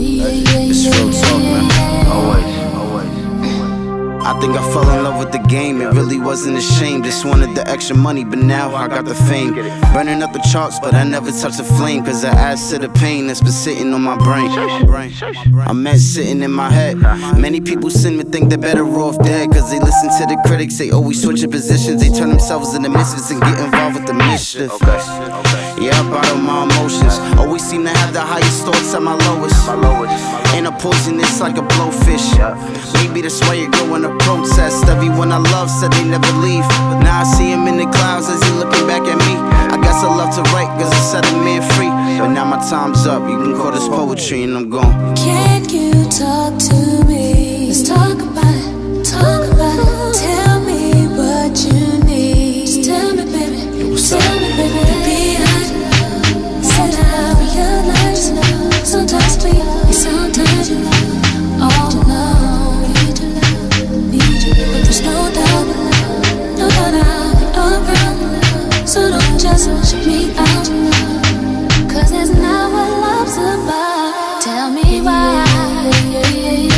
It's real talk, man. Always. I think I fell in love with the game, it really wasn't a shame. Just wanted the extra money, but now I got the fame. Burning up the charts, but I never touched the flame. Cause I add to the pain that's been sitting on my brain. I'm at sitting in my head. Many people send me think they're better off dead. Cause they listen to the critics, they always switch their positions. They turn themselves into misfits and get involved with the mischief. Okay. Okay. Yeah, I bottle my emotions. Always seem to have the highest thoughts at my lowest. Ain't a poison, it's like a blowfish. Maybe that's why you're going to protest. Everyone I love said they never leave. But now I see him in the clouds as he looking back at me. I guess I love to write cause it set a man free. But now my time's up, you can call this poetry and I'm gone. Can you talk to me? Let's talk me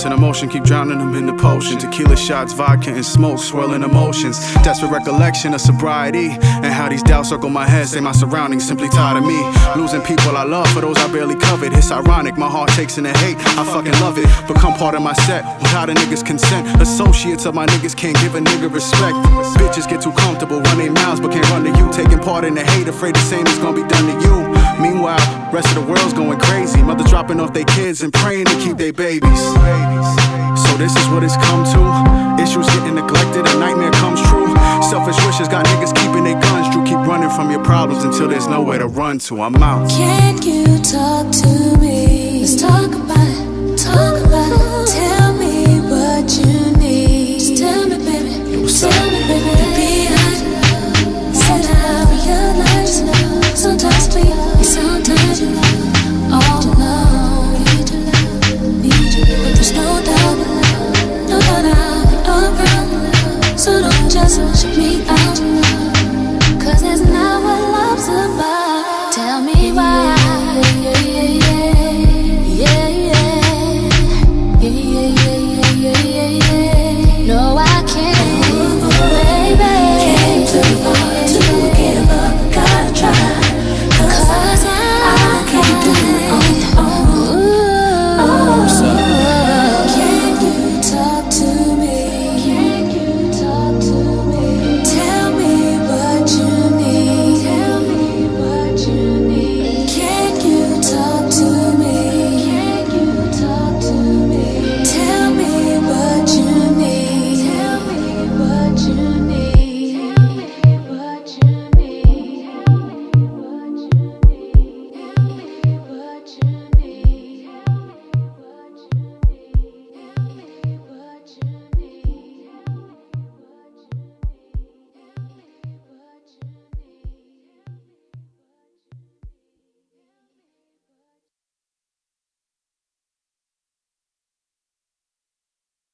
hearts and emotion keep drowning them in the potion. Tequila shots, vodka, and smoke, swirling emotions. Desperate recollection of sobriety and how these doubts circle my head. Say my surroundings simply tired of me. Losing people I love for those I barely covered. It's ironic, my heart takes in the hate. I fucking love it. Become part of my set without a nigga's consent. Associates of my niggas can't give a nigga respect. Bitches get too comfortable, run their mouths, but can't run to you. Taking part in the hate, afraid the same is gonna be done to you. Meanwhile, rest of the world's going crazy. Mother dropping off their kids and praying to keep their babies. So this is what it's come to. Issues getting neglected, a nightmare comes true. Selfish wishes got niggas keeping their guns true. Keep running from your problems until there's nowhere to run to. I'm out. Can you talk to me? Let's talk about it.